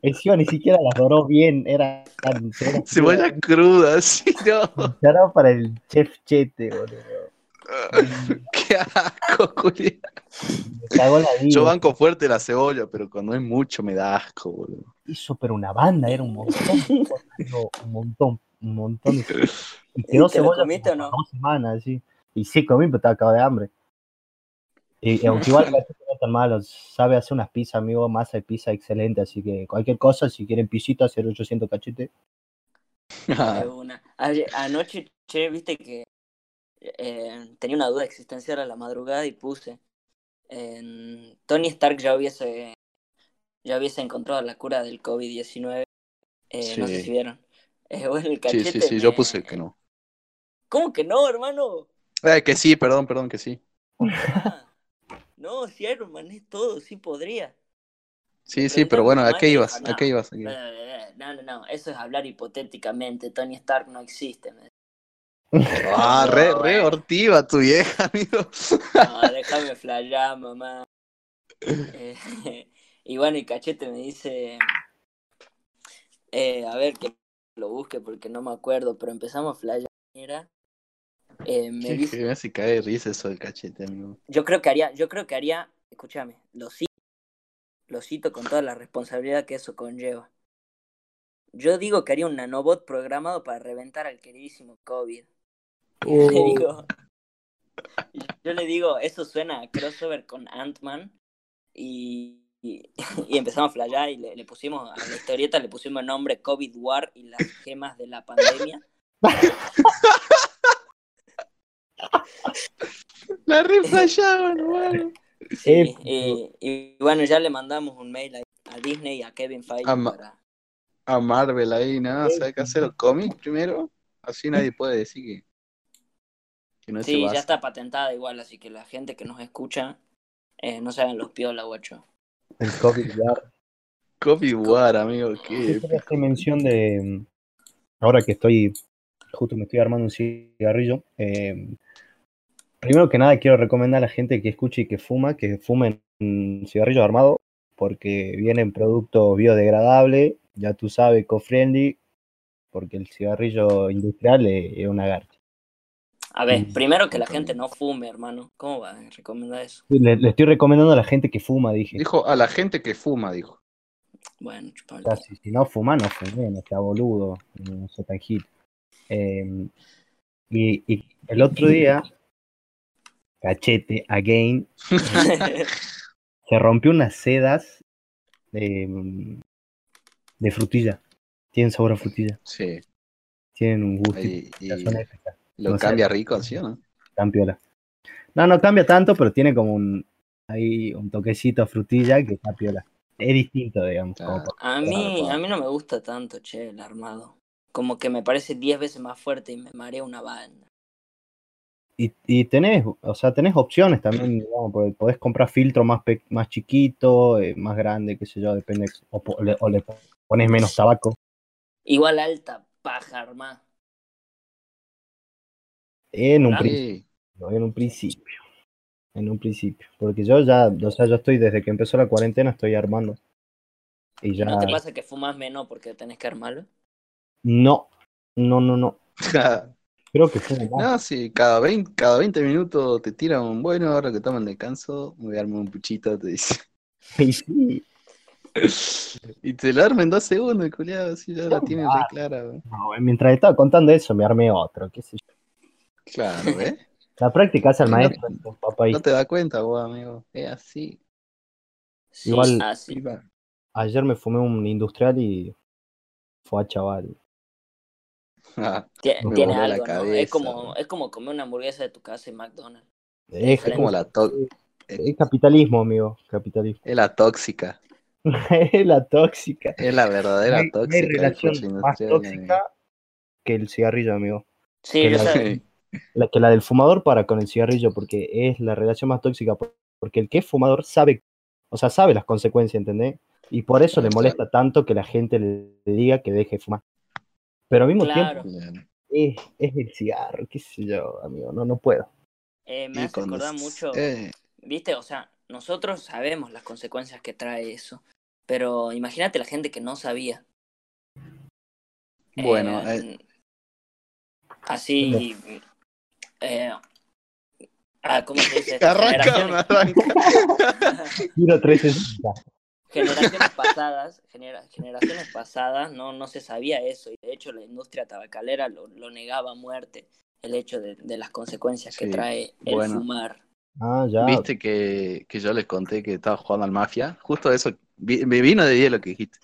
Encima ni siquiera las doró bien, era era- Cebolla cruda, sí, no. Era para el chef chete, boludo. Qué asco, Julián. Yo banco fuerte la cebolla, pero cuando es mucho me da asco, boludo. Hizo, pero una banda, era un montón. un montón, un montón. de- Y quedó ¿Te lo cebolla comiste o no? dos semanas, así. Y sí comí, pero estaba cagado de hambre. Y aunque igual no es tan malo, sabe hacer unas pizzas, amigo, masa de pizza excelente, así que cualquier cosa, si quieren pisita, 0800 cachete. Ayer- anoche, che, viste que eh, tenía una duda existencial a la madrugada y puse. Tony Stark ya hubiese, ya hubiese encontrado la cura del COVID-19. eh, No sé si vieron. Eh, bueno, el Sí, sí, sí, yo puse que no. ¿Cómo que no, hermano? Eh, que sí, perdón, perdón, que sí. Ah, no, si Iron Man es todo, sí podría. Sí, sí, pero bueno, ¿a qué ibas? ¿A qué ibas? ¿A qué ibas? No, no, no, no, eso es hablar hipotéticamente. Tony Stark no existe. me- Ah, re, re hortiva tu vieja, amigo. No, déjame flayar, mamá. Eh, y bueno, y Cachete me dice, eh, a ver que lo busque porque no me acuerdo, pero empezamos a flayar. Era, eh, me dice, me de risa eso del cachete, amigo. yo creo que haría, yo creo que haría, escúchame, lo cito, lo cito con toda la responsabilidad que eso conlleva. Yo digo que haría un nanobot programado para reventar al queridísimo COVID. Y yo le Uh. digo, yo le digo, eso suena a crossover con Ant-Man y, y, y empezamos a flayar y le, le pusimos a la historieta le pusimos el nombre COVID War y las gemas de la pandemia. La re flashaban, hermano. Sí, Épico. y, y bueno, ya le mandamos un mail a, a Disney y a Kevin Feige A para... A Marvel ahí, nada, ¿sabes qué hacer? Los cómics primero. Así nadie puede decir que, que no se Sí, ya está patentada igual, así que la gente que nos escucha eh, no se hagan los piola, guacho. El COVID ya. Copy War, amigo, qué Quiero hacer mención de. Ahora que estoy. Justo me estoy armando un cigarrillo. eh, primero que nada, quiero recomendar a la gente que escuche y que fuma, que fumen un cigarrillo armado, porque vienen productos biodegradables, ya tú sabes, eco-friendly, porque el cigarrillo industrial es, es una garcha. A ver, Mm, primero que la gente no fume, hermano. ¿Cómo va a recomendar eso? Le, le estoy recomendando a la gente que fuma, dije. Dijo a la gente que fuma, dijo. Bueno, O sea, si, si no fuma, no fumé, no sea boludo, no sea tan hit. Eh, y, y el otro día, cachete, again, se rompió unas sedas de, de frutilla. Tienen sabor a frutilla. Sí. Tienen un gusto. Y, y son épicas, lo no sé. cambia rico, ¿sí o no? tan piola. No, no cambia tanto, pero tiene como un ahí un toquecito a frutilla que está piola. Es distinto, digamos. como A mí, Claro, a mí no me gusta tanto, che, el armado. Como que me parece 10 veces más fuerte y me marea una banda. Y, y tenés, o sea, tenés opciones también, digamos, porque podés comprar filtro más, pe- más chiquito, eh, más grande, qué sé yo, depende, o, le, o le pones menos tabaco. Igual alta paja armada. En un principio, en un principio, en un principio, porque yo ya, o sea, yo estoy desde que empezó la cuarentena, estoy armando. Y ya, ¿No te pasa que fumas menos porque tenés que armarlo? no, no, no, no, creo que fue más. no, sí, cada 20, cada 20 minutos te tiran un bueno, ahora que toman descanso, me voy a armar un puchito, te dice. Y sí, Y te lo arma en dos segundos, culiado, así ya la No, tiene va. re clara, no, mientras estaba contando eso, me armé otro, qué sé yo. Claro, ¿ves? La práctica hace el No- maestro, papá. y- No te das cuenta, vos, amigo. Es así. Sí, Igual- así. Viva. Ayer me fumé un industrial y fue a chaval. Ah, Tiene algo, ¿no? Es como, es como comer una hamburguesa de tu casa en McDonald's. Es, es como la, to- es capitalismo, amigo, capitalismo. es la tóxica. es la tóxica. Es la verdadera No hay, no hay tóxica. del relación más tóxica que el cigarrillo, amigo. Sí, Que yo la- sé. La, que la del fumador para con el cigarrillo, porque es la relación más tóxica. por- Porque el que es fumador sabe, o sea, sabe las consecuencias, ¿entendés? Y por eso le molesta tanto que la gente le, diga que deje de fumar. Pero al mismo Claro. tiempo Claro. es, es el cigarro, qué sé yo, amigo, no, no puedo. Eh, me hace acordar mucho, eh, ¿viste? O sea, nosotros sabemos las consecuencias que trae eso. Pero imagínate la gente que no sabía. bueno, Eh, eh, así. Eh, ah, ¿Cómo se dice? arranca, Generaciones, arranca. Tiro 360. generaciones pasadas, genera- generaciones pasadas no, no se sabía eso. Y de hecho la industria tabacalera lo, lo negaba a muerte. El hecho de, de las consecuencias que Sí, trae el bueno. fumar. Ah, ya. Viste que, que yo les conté que estaba jugando al Mafia. Justo eso, vi- me vino de día lo que dijiste.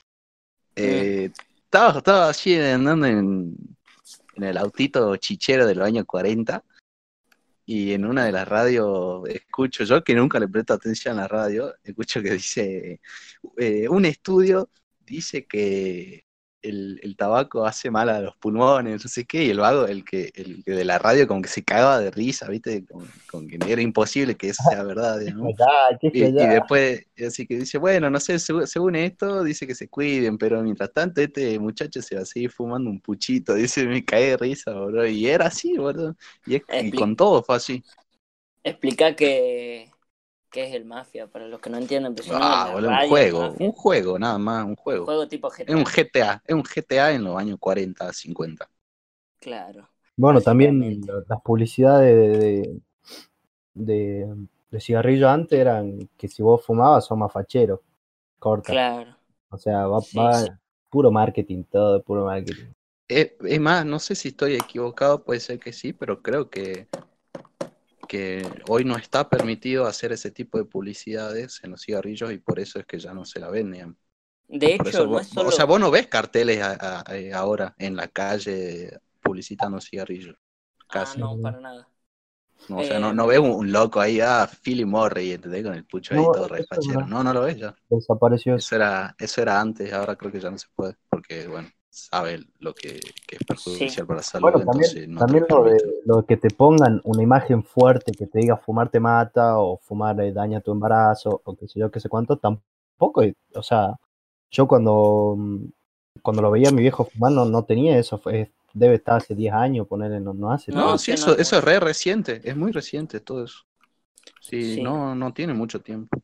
Eh, estaba, estaba así andando en, en el autito chichero de los años 40 y en una de las radios escucho, yo que nunca le presto atención a la radio, escucho que dice, eh, un estudio dice que el, el tabaco hace mal a los pulmones, no sé qué, y el vago, el que, el que de la radio como que se cagaba de risa, ¿viste? Con, con que era imposible que eso sea verdad, digamos. Qué Y, y después, así que dice, bueno, no sé, según esto, dice que se cuiden, pero mientras tanto este muchacho se va a seguir fumando un puchito, dice, me cae de risa, boludo, y era así, boludo, y, es- y con todo fue así. Explica que, que es el Mafia, para los que no entienden. Pues, no, Ah, boludo, un radio, juego, un juego, nada más, un juego. juego tipo GTA. Es un GTA, es un GTA en los años 40, 50. Claro. Bueno, también las publicidades de, de, de, de cigarrillo antes eran que si vos fumabas sos más fachero. Corta. Claro. O sea, va, Sí, va sí. puro marketing, todo puro marketing. Es, es más, no sé si estoy equivocado, puede ser que sí, pero creo que, que hoy no está permitido hacer ese tipo de publicidades en los cigarrillos y por eso es que ya no se la venden. De Por hecho, no vos- es solo. O sea, vos no ves carteles a- a- a- ahora en la calle publicitando cigarrillos. ah, Casi. no, para nada. No, o sea, no, Eh, no ves un, un loco ahí, ah, Philly Morris, ¿entendés? Con el pucho ahí No, todo eso re es fachero. verdad. No, no lo ves ya. Desapareció eso. Eso era, eso era antes, ahora creo que ya no se puede, porque, bueno, sabe lo que, que es perjudicial para la salud, Bueno, también, entonces no te también lo de, permiten. lo de que te pongan una imagen fuerte que te diga fumar te mata o fumar eh, daña tu embarazo o qué sé yo, qué sé cuánto, tampoco, o sea, yo cuando, mm, cuando lo veía a mi viejo fumar no, no tenía eso, fue, debe estar hace 10 años, ponerle, no, no hace No, sí, eso, eso es re reciente, es muy reciente todo eso. Sí, Sí. no, no tiene mucho tiempo.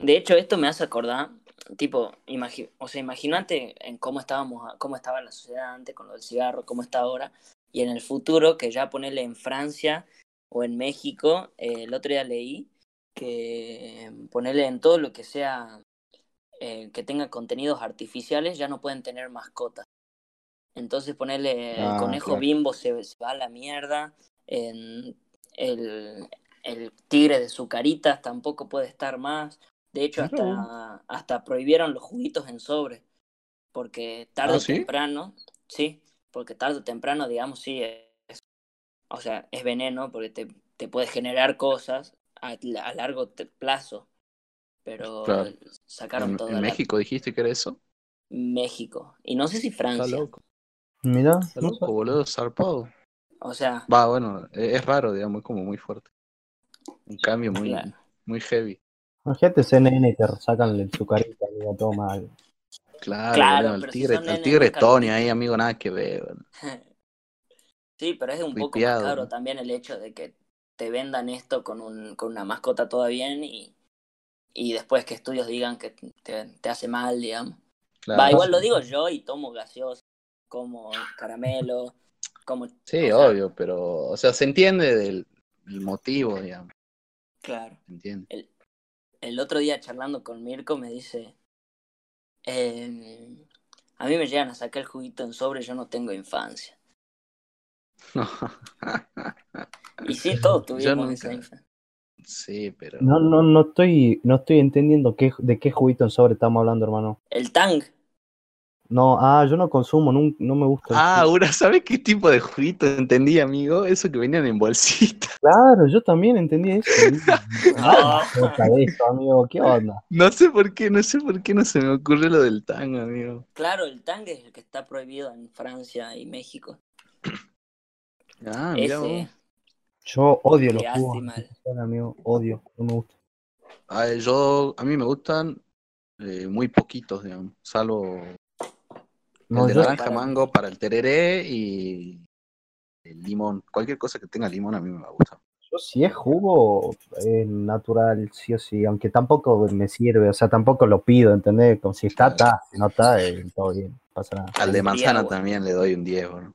De hecho, esto me hace acordar, tipo, imagi- o sea, imagínate en cómo estábamos, cómo estaba la sociedad antes con lo del cigarro, cómo está ahora, y en el futuro, que ya ponerle en Francia o en México, eh, el otro día leí que ponerle en todo lo que sea, eh, que tenga contenidos artificiales, ya no pueden tener mascotas. Entonces ponerle el Ah, conejo claro. bimbo se, se va a la mierda, en el, el tigre de Zucaritas tampoco puede estar más. De hecho, hasta, hasta prohibieron los juguitos en sobre, porque tarde ¿Ah, o sí? temprano, sí, porque tarde o temprano, digamos, sí, es, o sea, es veneno porque te, te puede generar cosas a, a largo plazo, pero Claro. sacaron En, todo en la- México dijiste que era eso. México, y no sé si Está Francia, loco, Mira, está no loco, sé. boludo, zarpado. o sea, Va, bueno, es, es raro, digamos, es como muy fuerte. Un cambio muy, claro. muy heavy. Imagínate CNN y te sacan el sucarita, amigo, todo mal. Claro, Claro, el si tigre, el tigre Tony ahí, amigo, nada que ver. Sí, pero es un poco más caro ¿no? también el hecho de que te vendan esto con, un, con una mascota toda bien y, y después que estudios digan que te, te hace mal, digamos. Claro, Va, igual lo digo yo y tomo gaseosa, como caramelo, como... Sí, sea, obvio, pero, o sea, se entiende del, el motivo, digamos, Claro. se entiende. El, el otro día charlando con Mirko me dice, "Em, a mí me llegan a sacar el juguito en sobre, yo no tengo infancia. Y sí, todos tuvimos nunca. esa infancia. sí, pero... No, no, no estoy, no estoy entendiendo qué, de qué juguito en sobre estamos hablando, hermano. El Tang, No, ah, yo no consumo, no, no me gusta. Ah, una, ¿sabes qué tipo de juguito entendí, amigo? Eso que venían en bolsita. Claro, yo también entendí eso. Ah. De eso, amigo, ¿qué onda? No sé por qué, no sé por qué no se me ocurrió lo del tango, amigo. claro, el Tang es el que está prohibido en Francia y México. Ah, mira Yo odio los jugos, amigo, odio, no me gusta. A ver, yo, a mí me gustan eh, muy poquitos, digamos. Salvo No, el de naranja Para- mango para el tereré y el limón. Cualquier cosa que tenga limón a mí me gusta. yo si es jugo es natural, sí o sí, aunque tampoco me sirve, o sea, tampoco lo pido, ¿entendés? Como si está, está, si no está, eh, todo bien, pasa nada. Al de manzana bueno. también le doy un 10, bro.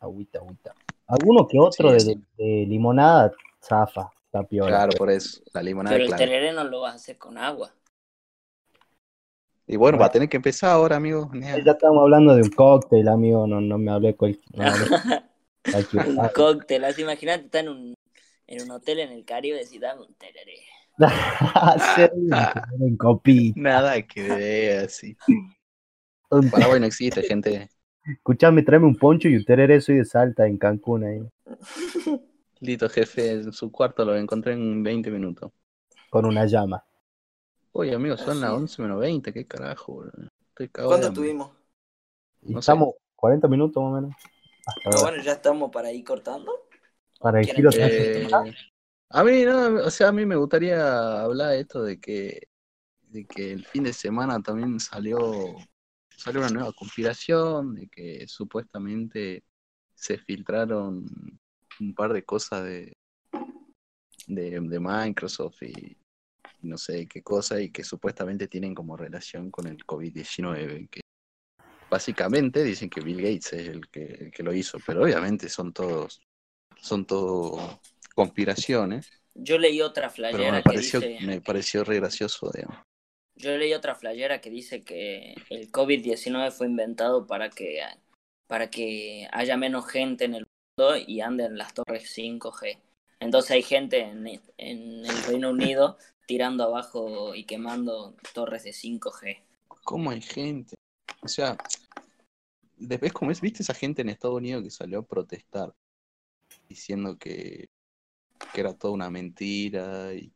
Agüita, agüita. Alguno que otro Sí, de, sí. de- de limonada, zafa, está piola. Claro, por eso. La limonada, pero el claro. tereré no lo vas a hacer con agua. Y bueno, va a tener que empezar ahora, amigo. Ya estamos hablando de un cóctel, amigo, no, no me hablé con no un cóctel, así imagínate, está en un, en un hotel en el Caribe y decís, dame un tereré. sí. Nada que ver, así. Paraguay no existe, gente. Escuchame, tráeme un poncho y un tereré, soy de Salta, en Cancún ahí, Lito, jefe, en su cuarto lo encontré en 20 minutos. con una llama. Oye, amigo, son las Así. 11 menos 20, qué carajo, bro. Estoy de ¿Cuánto tuvimos? No sé. estamos 40 minutos más o menos. Hasta Pero ahora. bueno, ya estamos para ir cortando. Para el ¿quieren giro tirar Eh, a mí, no, o sea, a mí me gustaría hablar de esto de que, de que el fin de semana también salió, salió una nueva conspiración, de que supuestamente se filtraron un par de cosas de, de, de Microsoft y no sé qué cosa, y que supuestamente tienen como relación con el COVID-19, que básicamente dicen que Bill Gates es el que, el que lo hizo, pero obviamente son todos, son todo conspiraciones, Yo leí otra pero flayera me que pareció, dice. me pareció re gracioso, digamos. Yo leí otra flayera que dice que el COVID-19 fue inventado para que, para que haya menos gente en el mundo y anden las torres 5G. Entonces hay gente en, en el Reino Unido tirando abajo y quemando torres de 5G. ¿Cómo hay gente? O sea, después, como es, viste esa gente en Estados Unidos que salió a protestar diciendo que, que era toda una mentira y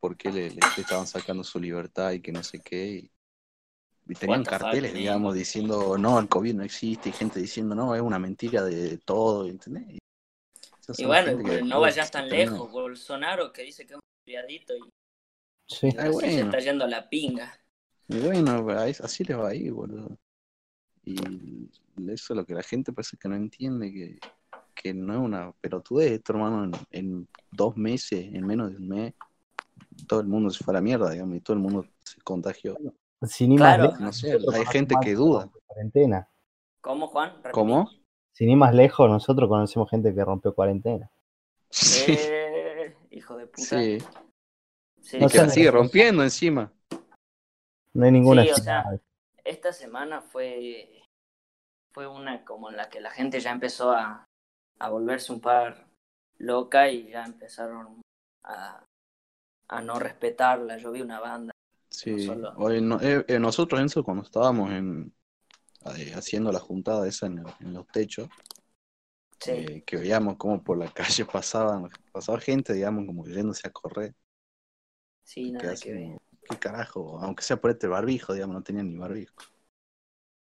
por qué le, le estaban sacando su libertad y que no sé qué. Y, y tenían fuck, carteles, man. digamos, diciendo, no, el COVID no existe, y gente diciendo, no, es una mentira de todo, ¿entendés? Y, bueno, que no vayas tan lejos. Bolsonaro que dice que es un criadito y Sí. Así se bueno. está yendo a la pinga. Y bueno, así les va a ir, boludo. Y eso es lo que la gente parece que no entiende, que, que no es una pelotudez esto, hermano, en, en dos meses, en menos de un mes, todo el mundo se fue a la mierda, digamos, y todo el mundo se contagió. Sin ir Claro. más lejos, No sé, hay gente que duda. Cuarentena. ¿Cómo, Juan? ¿Cómo? Sin ir más lejos, nosotros conocemos gente que rompió cuarentena. Sí, Eh, hijo de puta. sí. Sí, Y No que la sigue rompiendo encima. No hay ninguna Sí, o sea, esta semana fue, fue una como en la que la gente ya empezó a, a volverse un par loca y ya empezaron a, a no respetarla. Yo vi una banda. Sí. solo. No- eh, eh, nosotros, Enzo, cuando estábamos en, haciendo la juntada esa en, en los techos, Sí, eh, que veíamos como por la calle pasaban, pasaba gente, digamos, como yéndose a correr. sí, nada que ver. como, ¿Qué carajo? Aunque sea por este barbijo, digamos, no tenían ni barbijo.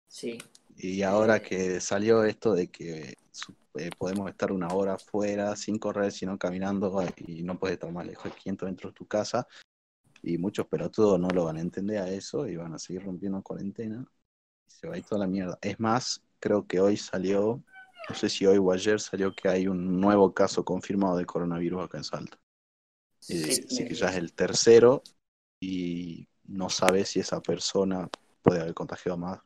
Sí, Y ahora Eh. que salió esto de que eh, podemos estar una hora afuera sin correr, sino caminando y no puedes estar más lejos de 500 metros de tu casa, y muchos pelotudos no lo van a entender a eso y van a seguir rompiendo cuarentena, se va a ir toda la mierda. Es más, creo que hoy salió, no sé si hoy o ayer salió que hay un nuevo caso confirmado de coronavirus acá en Salta. Eh, sí, así me- que ya es el tercero y no sabe si esa persona puede haber contagiado más.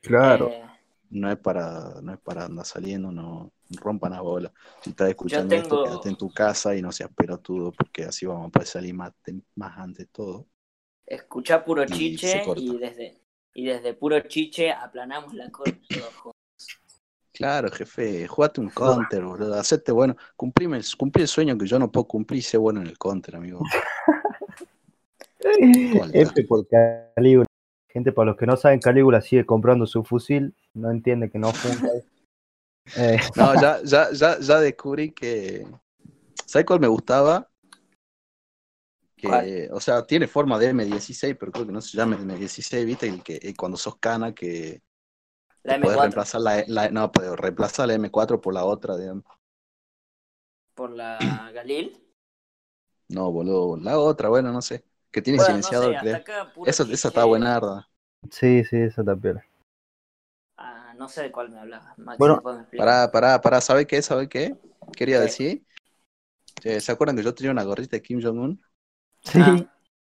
Claro. eh, No es para, no es para andar saliendo, no rompan la bola. Si estás escuchando esto, quédate en tu casa y no seas pelotudo, porque así vamos a poder salir más, más antes todo. escuchá puro Y se chiche corta. y desde, y desde puro chiche aplanamos la cosa todos juntos. Claro, jefe, jugate un counter, boludo. Hacete bueno. Cumplime el, cumplí el sueño que yo no puedo cumplir y sé bueno en el counter, amigo. F por Calígula. Gente, para los que no saben, Calígula sigue comprando su fusil. No entiende que no funca. Eh, No, ya, ya, ya, ya descubrí que. ¿Sabes cuál me gustaba? Que, ¿Cuál? o sea, tiene forma de M16, pero creo que no se llama M16, ¿viste? El que eh, cuando sos cana que La puedes M4 reemplazar la, la- no, puedes reemplazar la M4 por la otra, digamos. por la Galil. No, boludo, la otra, bueno, no sé. Que tiene Bueno, no silenciador, sé, creo. hasta acá puro Esa, esa está buenarda. sí, sí, esa también. Ah, no sé de cuál me hablabas. Bueno. Pará, pará, pará, ¿sabe qué? ¿Sabe qué? Quería ¿Qué? decir. Eh, ¿Se acuerdan que yo tenía una gorrita de Kim Jong-un? Sí, Ah,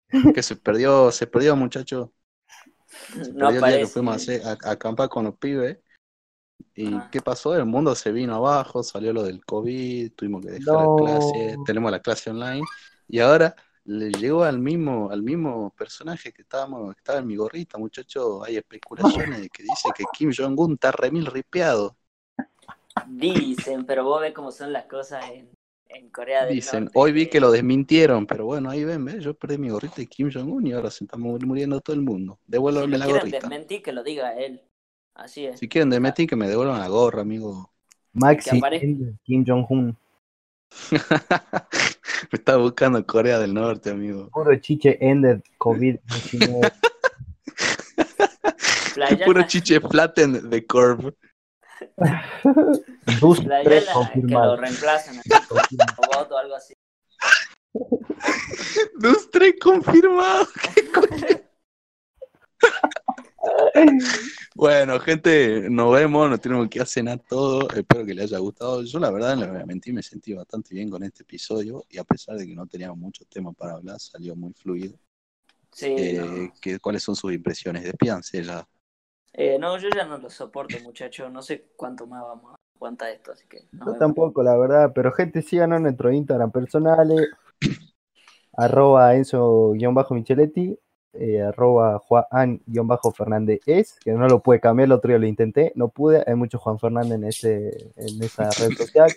Que se perdió, se perdió, muchacho. Se no perdió el día que fuimos a, hacer- a- a acampar con los pibes. ¿Y Ah. qué pasó? El mundo se vino abajo, salió lo del COVID, tuvimos que dejar No. la clase, tenemos la clase online. Y ahora le llegó al mismo, al mismo personaje que estábamos, que estaba en mi gorrita, muchacho. Hay especulaciones de que dice que Kim Jong-un está remil ripeado. Dicen, pero vos ves cómo son las cosas en, en Corea del Dicen, Norte. hoy vi que lo desmintieron, pero bueno, ahí ven, ¿ves? Yo perdí mi gorrita de Kim Jong-un y ahora se está mu- muriendo todo el mundo. Si Devuélvame lo la quieren gorrita. desmentir, que lo diga él. Así es. Si quieren desmentir, que me devuelvan la gorra, amigo. Maxi. Kim Jong-un. me está buscando Corea del Norte, amigo. Puro chiche ended COVID-19. Flayana- Puro chiche flatten de Corp. Dus Flayana tres que lo confirmado. reemplazan robot o algo así. Dos, tres confirmados. Bueno, gente, nos vemos, nos tenemos que hacer a todo. Espero que les haya gustado. Yo, la verdad, no les voy a mentir, me sentí bastante bien con este episodio. Y a pesar de que no teníamos muchos temas para hablar, salió muy fluido. Sí, Eh, no. ¿qué- ¿Cuáles son sus impresiones? Despídanse ya. Eh, no, yo ya no lo soporto, muchachos. No sé cuánto más vamos a aguantar esto, así que. nos Yo tampoco, la verdad, pero gente, síganos en nuestro Instagram personales, arroba Enzo-Micheletti, eh, arroba Juan-Fernández es, que no lo pude cambiar, el otro día lo intenté, no pude, hay mucho Juan Fernández en, ese, en esa red social,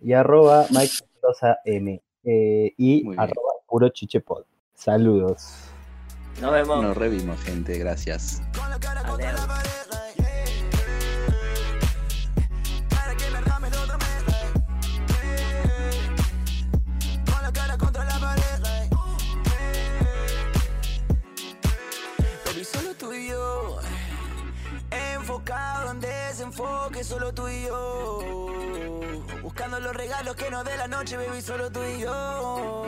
y arroba Mike Mendoza M, eh, y arroba puro chichepod. Saludos. Nos vemos. Nos revimos, gente. Gracias. Adiós. Para que me rame otra vez, ey. Con la cara contra la pared, ey. Baby, solo tú y yo. Enfocado en desenfoque, solo tú y yo. Buscando los regalos que nos dé la noche, baby, solo tú y yo.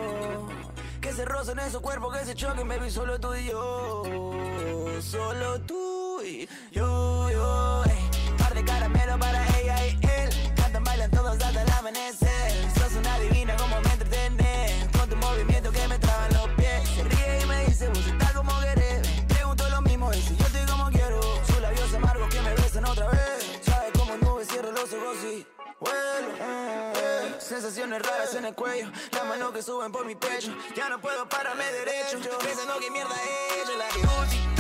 Que se rocen en su cuerpo, que se choquen, baby, solo tú y yo. Solo tú y yo, yo. ey. Par de caramelo para Sensaciones raras en el cuello. Las manos que suben por mi pecho. Ya no puedo pararme derecho. Pensando que mierda he hecho. La que